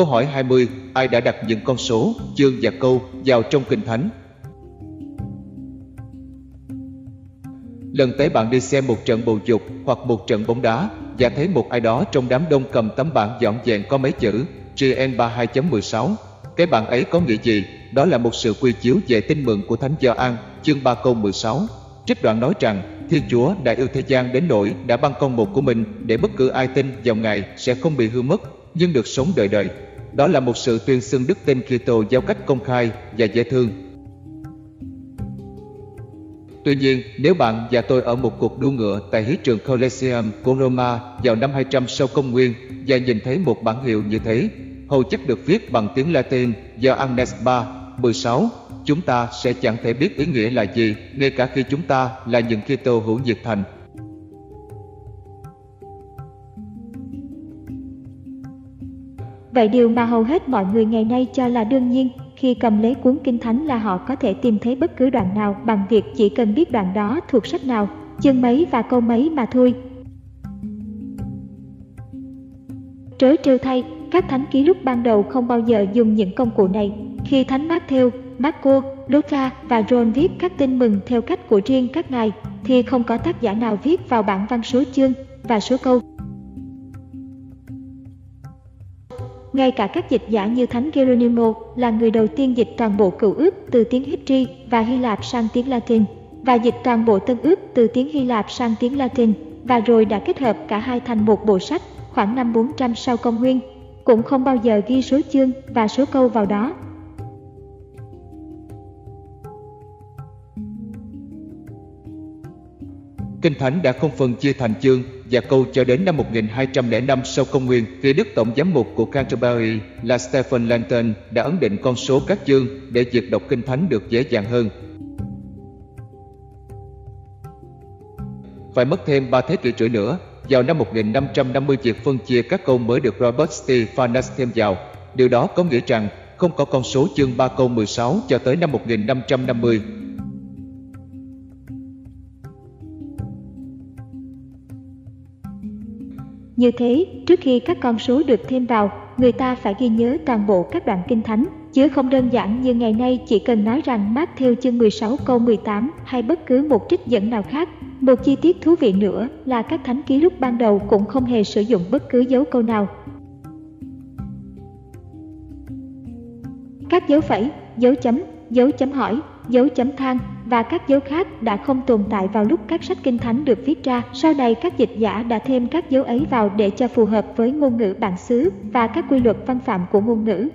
Câu hỏi 20, ai đã đặt những con số, chương và câu vào trong Kinh Thánh? Lần tới bạn đi xem một trận bầu dục hoặc một trận bóng đá và thấy một ai đó trong đám đông cầm tấm bảng dọn dẹn có mấy chữ GN32.16. Cái bảng ấy có nghĩa gì? Đó là một sự quy chiếu về tin mừng của Thánh Gioan, chương 3 câu 16. Trích đoạn nói rằng Thiên Chúa đã yêu thế gian đến nỗi đã ban con một của mình để bất cứ ai tin vào Ngài sẽ không bị hư mất, nhưng được sống đời đời. Đó là một sự tuyên xưng đức tin Kitô giao cách công khai và dễ thương. Tuy nhiên, nếu bạn và tôi ở một cuộc đua ngựa tại hí trường Colosseum của Roma vào năm 200 sau công nguyên và nhìn thấy một bản hiệu như thế, hầu chắc được viết bằng tiếng Latin do Agnes Bar 16, chúng ta sẽ chẳng thể biết ý nghĩa là gì, ngay cả khi chúng ta là những Kitô hữu nhiệt thành. Vậy điều mà hầu hết mọi người ngày nay cho là đương nhiên khi cầm lấy cuốn kinh thánh là họ có thể tìm thấy bất cứ đoạn nào bằng việc chỉ cần biết đoạn đó thuộc sách nào, chương mấy và câu mấy mà thôi. Trớ trêu thay, các thánh ký lúc ban đầu không bao giờ dùng những công cụ này. Khi thánh Matthew, Marco, Luca và John viết các tin mừng theo cách của riêng các ngài, thì không có tác giả nào viết vào bản văn số chương và số câu. Ngay cả các dịch giả như Thánh Geronimo là người đầu tiên dịch toàn bộ cựu ước từ tiếng Hebrew và Hy Lạp sang tiếng Latin, và dịch toàn bộ tân ước từ tiếng Hy Lạp sang tiếng Latin, và rồi đã kết hợp cả hai thành một bộ sách khoảng năm 400 sau công nguyên, cũng không bao giờ ghi số chương và số câu vào đó. Kinh Thánh đã không phân chia thành chương và câu cho đến năm 1205 sau công nguyên khi Đức Tổng Giám mục của Canterbury là Stephen Langton đã ấn định con số các chương để việc đọc Kinh Thánh được dễ dàng hơn. Phải mất thêm 3 thế kỷ rưỡi nữa, vào năm 1550 việc phân chia các câu mới được Robert Stephanus thêm vào. Điều đó có nghĩa rằng không có con số chương 3 câu 16 cho tới năm 1550 Như thế, trước khi các con số được thêm vào, người ta phải ghi nhớ toàn bộ các đoạn kinh thánh, chứ không đơn giản như ngày nay chỉ cần nói rằng mát theo chương 16 câu 18 hay bất cứ một trích dẫn nào khác. Một chi tiết thú vị nữa là các thánh ký lúc ban đầu cũng không hề sử dụng bất cứ dấu câu nào. Các dấu phẩy, dấu chấm, dấu chấm hỏi, dấu chấm than và các dấu khác đã không tồn tại vào lúc các sách kinh thánh được viết ra. Sau này, các dịch giả đã thêm các dấu ấy vào để cho phù hợp với ngôn ngữ bản xứ và các quy luật văn phạm của ngôn ngữ.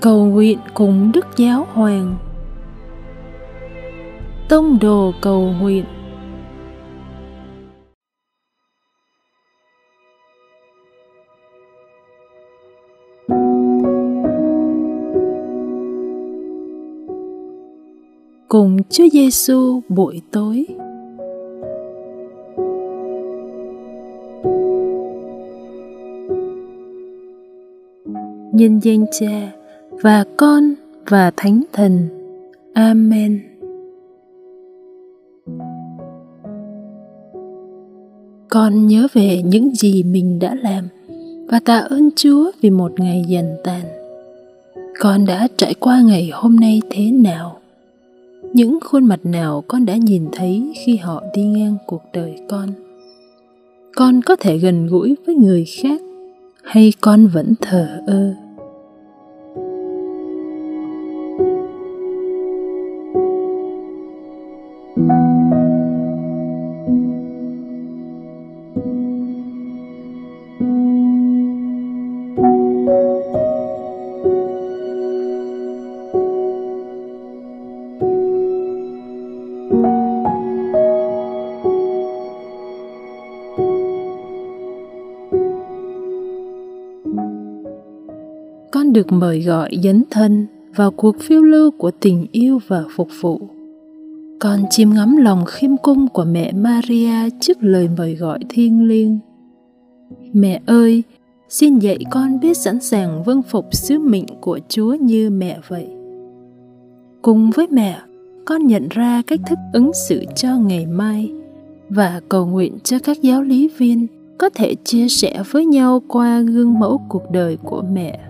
cầu nguyện cùng đức giáo hoàng tông đồ cầu nguyện cùng Chúa Giêsu buổi tối. Nhân danh Cha và Con và Thánh Thần. Amen. Con nhớ về những gì mình đã làm và tạ ơn Chúa vì một ngày dần tàn. Con đã trải qua ngày hôm nay thế nào? Những khuôn mặt nào con đã nhìn thấy khi họ đi ngang cuộc đời con? Con có thể gần gũi với người khác hay con vẫn thờ ơ? Được mời gọi dấn thân vào cuộc phiêu lưu của tình yêu và phục vụ. Con chiêm ngắm lòng khiêm cung của mẹ Maria trước lời mời gọi thiêng liêng. Mẹ ơi, xin dạy con biết sẵn sàng vâng phục sứ mệnh của Chúa như mẹ vậy. Cùng với mẹ, con nhận ra cách thức ứng xử cho ngày mai và cầu nguyện cho các giáo lý viên có thể chia sẻ với nhau qua gương mẫu cuộc đời của mẹ.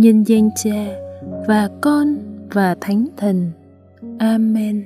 Nhân danh Cha và Con và Thánh Thần. Amen.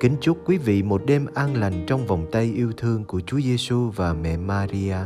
Kính chúc quý vị một đêm an lành trong vòng tay yêu thương của Chúa Giêsu và mẹ Maria.